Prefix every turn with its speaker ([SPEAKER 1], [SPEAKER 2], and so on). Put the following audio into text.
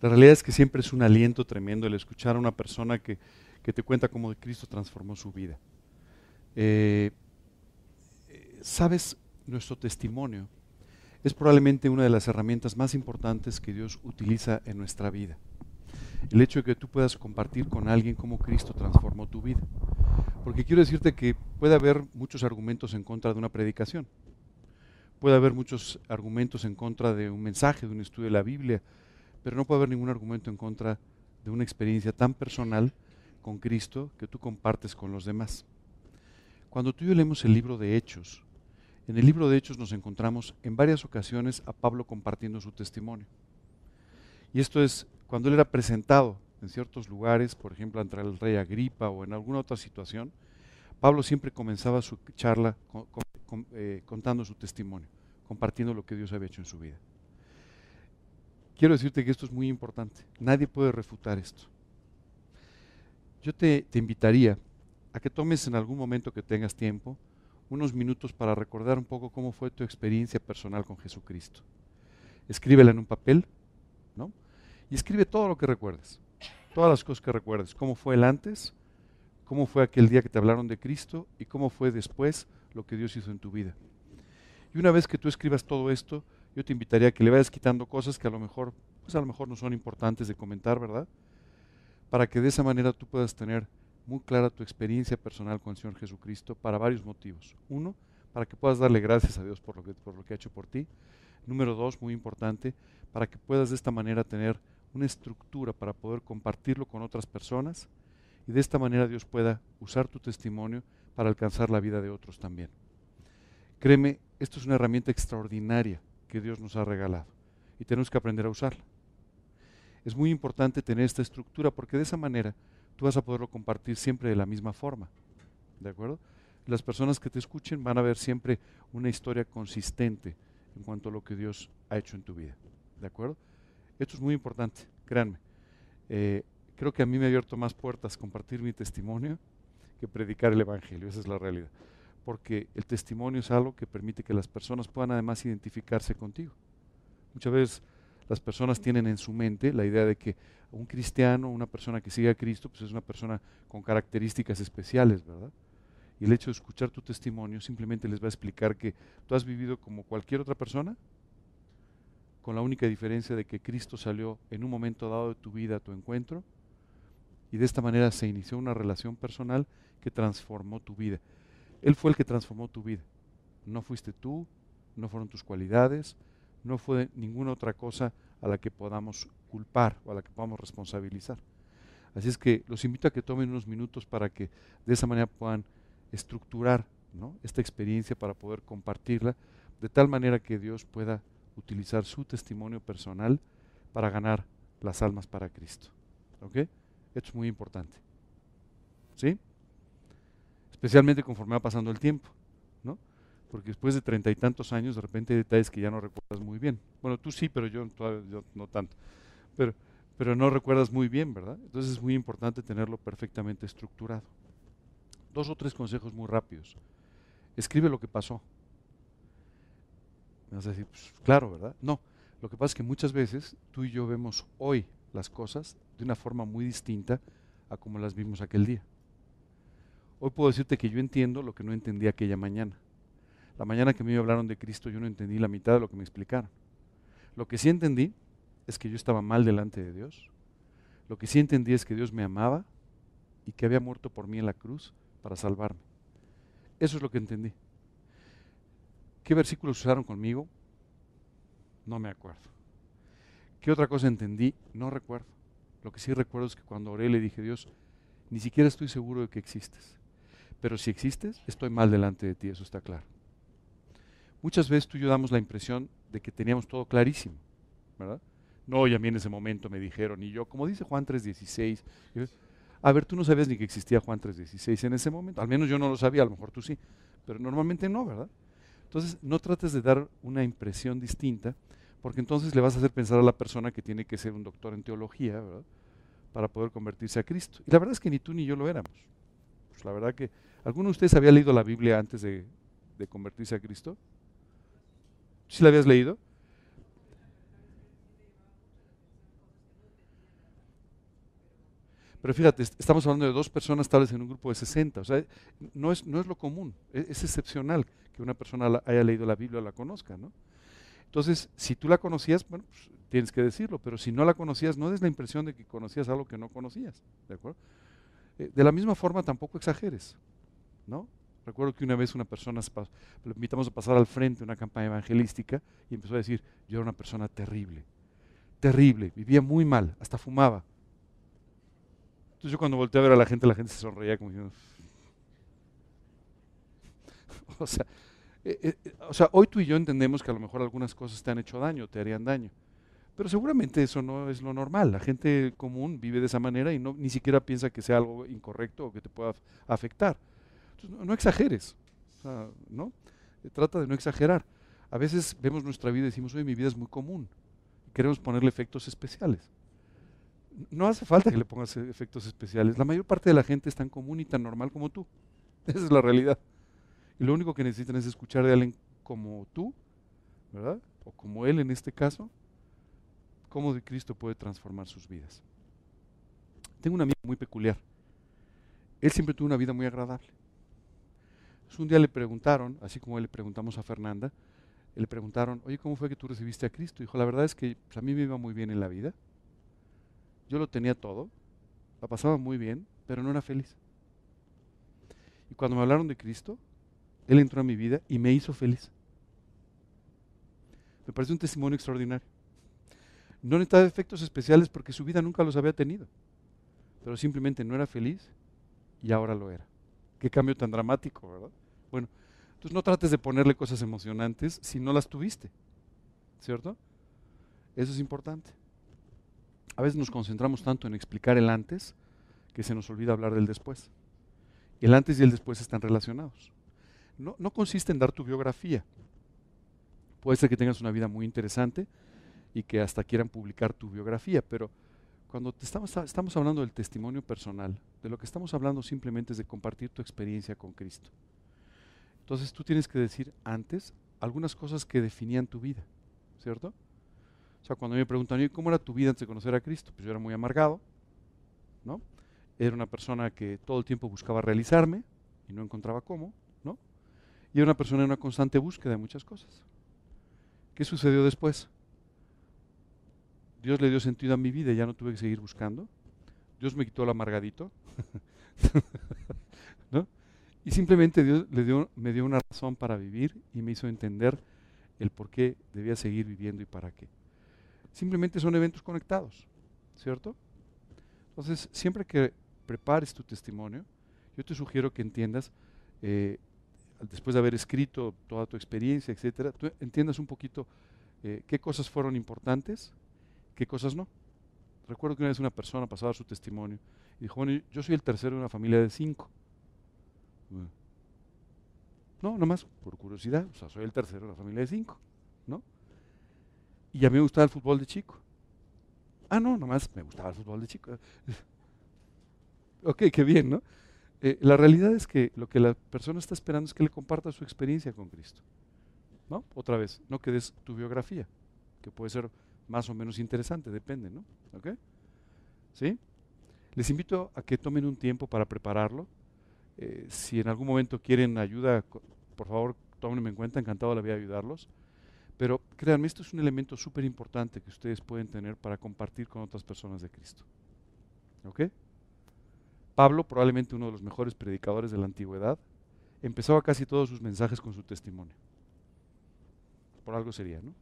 [SPEAKER 1] La realidad es que siempre es un aliento tremendo el escuchar a una persona que, que te cuenta cómo Cristo transformó su vida. Eh, Sabes, nuestro testimonio es probablemente una de las herramientas más importantes que Dios utiliza en nuestra vida. El hecho de que tú puedas compartir con alguien cómo Cristo transformó tu vida. Porque quiero decirte que puede haber muchos argumentos en contra de una predicación. Puede haber muchos argumentos en contra de un mensaje, de un estudio de la Biblia, pero no puede haber ningún argumento en contra de una experiencia tan personal con Cristo que tú compartes con los demás. Cuando tú y yo leemos el libro de Hechos, en el libro de Hechos nos encontramos en varias ocasiones a Pablo compartiendo su testimonio. Y esto es cuando él era presentado en ciertos lugares, por ejemplo, ante el rey Agripa o en alguna otra situación, Pablo siempre comenzaba su charla eh, contando su testimonio, compartiendo lo que Dios había hecho en su vida. Quiero decirte que esto es muy importante. Nadie puede refutar esto. Yo te, te invitaría a que tomes en algún momento que tengas tiempo unos minutos para recordar un poco cómo fue tu experiencia personal con Jesucristo. Escríbela en un papel, ¿no? Y escribe todo lo que recuerdes, todas las cosas que recuerdes, cómo fue el antes, cómo fue aquel día que te hablaron de Cristo y cómo fue después lo que Dios hizo en tu vida. Y una vez que tú escribas todo esto, yo te invitaría a que le vayas quitando cosas que a lo mejor, pues a lo mejor no son importantes de comentar, ¿verdad? Para que de esa manera tú puedas tener muy clara tu experiencia personal con el Señor Jesucristo para varios motivos. Uno, para que puedas darle gracias a Dios por lo que, por lo que ha hecho por ti. Número dos, muy importante, para que puedas de esta manera tener una estructura para poder compartirlo con otras personas y de esta manera Dios pueda usar tu testimonio para alcanzar la vida de otros también. Créeme, esto es una herramienta extraordinaria que Dios nos ha regalado y tenemos que aprender a usarla. Es muy importante tener esta estructura porque de esa manera tú vas a poderlo compartir siempre de la misma forma. ¿De acuerdo? Las personas que te escuchen van a ver siempre una historia consistente en cuanto a lo que Dios ha hecho en tu vida. ¿De acuerdo? Esto es muy importante, créanme. Eh, creo que a mí me ha abierto más puertas compartir mi testimonio que predicar el Evangelio, esa es la realidad. Porque el testimonio es algo que permite que las personas puedan además identificarse contigo. Muchas veces las personas tienen en su mente la idea de que un cristiano, una persona que sigue a Cristo, pues es una persona con características especiales, ¿verdad? Y el hecho de escuchar tu testimonio simplemente les va a explicar que tú has vivido como cualquier otra persona, con la única diferencia de que Cristo salió en un momento dado de tu vida a tu encuentro, y de esta manera se inició una relación personal que transformó tu vida. Él fue el que transformó tu vida. No fuiste tú, no fueron tus cualidades, no fue ninguna otra cosa a la que podamos culpar o a la que podamos responsabilizar. Así es que los invito a que tomen unos minutos para que de esa manera puedan estructurar esta experiencia para poder compartirla, de tal manera que Dios pueda utilizar su testimonio personal para ganar las almas para Cristo. ¿Ok? Esto es muy importante. ¿Sí? Especialmente conforme va pasando el tiempo porque después de treinta y tantos años de repente hay detalles que ya no recuerdas muy bien. Bueno, tú sí, pero yo, yo no tanto. Pero, pero no recuerdas muy bien, ¿verdad? Entonces es muy importante tenerlo perfectamente estructurado. Dos o tres consejos muy rápidos. Escribe lo que pasó. Me vas a decir, pues, claro, ¿verdad? No. Lo que pasa es que muchas veces tú y yo vemos hoy las cosas de una forma muy distinta a como las vimos aquel día. Hoy puedo decirte que yo entiendo lo que no entendí aquella mañana. La mañana que me hablaron de Cristo yo no entendí la mitad de lo que me explicaron. Lo que sí entendí es que yo estaba mal delante de Dios. Lo que sí entendí es que Dios me amaba y que había muerto por mí en la cruz para salvarme. Eso es lo que entendí. ¿Qué versículos usaron conmigo? No me acuerdo. ¿Qué otra cosa entendí? No recuerdo. Lo que sí recuerdo es que cuando oré le dije, Dios, ni siquiera estoy seguro de que existes. Pero si existes, estoy mal delante de ti, eso está claro. Muchas veces tú y yo damos la impresión de que teníamos todo clarísimo, ¿verdad? No, y a mí en ese momento me dijeron, y yo, como dice Juan 3.16, a ver, tú no sabías ni que existía Juan 3.16 en ese momento, al menos yo no lo sabía, a lo mejor tú sí, pero normalmente no, ¿verdad? Entonces, no trates de dar una impresión distinta, porque entonces le vas a hacer pensar a la persona que tiene que ser un doctor en teología, ¿verdad? Para poder convertirse a Cristo. Y la verdad es que ni tú ni yo lo éramos. Pues la verdad que, ¿alguno de ustedes había leído la Biblia antes de, convertirse a Cristo? ¿Sí la habías leído? Pero fíjate, estamos hablando de dos personas tal vez en un grupo de 60. O sea, no es, no es lo común, es, es excepcional que una persona haya leído la Biblia o la conozca, ¿no? Entonces, si tú la conocías, bueno, pues, tienes que decirlo, pero si no la conocías, no des la impresión de que conocías algo que no conocías, ¿de acuerdo? Eh, de la misma forma, tampoco exageres, ¿no? Recuerdo que una vez una persona, lo invitamos a pasar al frente una campaña evangelística y empezó a decir, yo era una persona terrible, terrible, vivía muy mal, hasta fumaba. Entonces yo cuando volteé a ver a la gente, la gente se sonreía como diciendo, o sea, eh, eh, o sea, hoy tú y yo entendemos que a lo mejor algunas cosas te han hecho daño, te harían daño. Pero seguramente eso no es lo normal. La gente común vive de esa manera y no, ni siquiera piensa que sea algo incorrecto o que te pueda afectar. Entonces, no, exageres, ¿no? Eh, trata de no exagerar. A veces vemos nuestra vida y decimos, oye, mi vida es muy común. Y queremos ponerle efectos especiales. No hace falta que le pongas efectos especiales. La mayor parte de la gente es tan común y tan normal como tú. Esa es la realidad. Y lo único que necesitan es escuchar de alguien como tú, ¿verdad? O como él en este caso, cómo de Cristo puede transformar sus vidas. Tengo una amiga muy peculiar. Él siempre tuvo una vida muy agradable. Un día le preguntaron, así como le preguntamos a Fernanda, le preguntaron, oye, ¿cómo fue que tú recibiste a Cristo? Dijo, la verdad es que pues, a mí me iba muy bien en la vida. Yo lo tenía todo, la pasaba muy bien, pero no era feliz. Y cuando me hablaron de Cristo, Él entró a mi vida y me hizo feliz. Me parece un testimonio extraordinario. No necesitaba efectos especiales porque su vida nunca los había tenido. Pero simplemente no era feliz y ahora lo era. Qué cambio tan dramático, ¿verdad? Bueno, entonces no trates de ponerle cosas emocionantes si no las tuviste. ¿Cierto? Eso es importante. A veces nos concentramos tanto en explicar el antes que se nos olvida hablar del después. El antes y el después están relacionados. No, no consiste en dar tu biografía. Puede ser que tengas una vida muy interesante, y que hasta quieran publicar tu biografía, pero cuando estamos, estamos hablando del testimonio personal, de lo que estamos hablando simplemente es de compartir tu experiencia con Cristo. Entonces tú tienes que decir antes algunas cosas que definían tu vida, ¿cierto? O sea, cuando me preguntan, ¿cómo era tu vida antes de conocer a Cristo? Pues yo era muy amargado, ¿no? Era una persona que todo el tiempo buscaba realizarme y no encontraba cómo, ¿no? Y era una persona en una constante búsqueda de muchas cosas. ¿Qué sucedió después? Dios le dio sentido a mi vida y ya no tuve que seguir buscando. Dios me quitó el amargadito. ¿No? Y simplemente Dios le dio, me dio una razón para vivir y me hizo entender el por qué debía seguir viviendo y para qué. Simplemente son eventos conectados, ¿cierto? Entonces, siempre que prepares tu testimonio, yo te sugiero que entiendas, eh, después de haber escrito toda tu experiencia, etcétera, entiendas un poquito eh, qué cosas fueron importantes, qué cosas no. Recuerdo que una vez una persona pasaba su testimonio y dijo, bueno, yo soy el tercero de una familia de cinco. No, nomás por curiosidad, o sea, soy el tercero de una familia de cinco, ¿no? Y a mí me gustaba el fútbol de chico. Ah, no, nomás me gustaba el fútbol de chico. ok, qué bien, ¿no? Eh, la realidad es que lo que la persona está esperando es que le comparta su experiencia con Cristo. ¿No? Otra vez, no que des tu biografía, que puede ser más o menos interesante, depende, ¿no? ¿Ok? ¿Sí? Les invito a que tomen un tiempo para prepararlo. Eh, si en algún momento quieren ayuda, por favor, tómenme en cuenta, encantado la voy a ayudarlos. Pero créanme, esto es un elemento súper importante que ustedes pueden tener para compartir con otras personas de Cristo. ¿Ok? Pablo, probablemente uno de los mejores predicadores de la antigüedad, empezaba casi todos sus mensajes con su testimonio. Por algo sería, ¿no?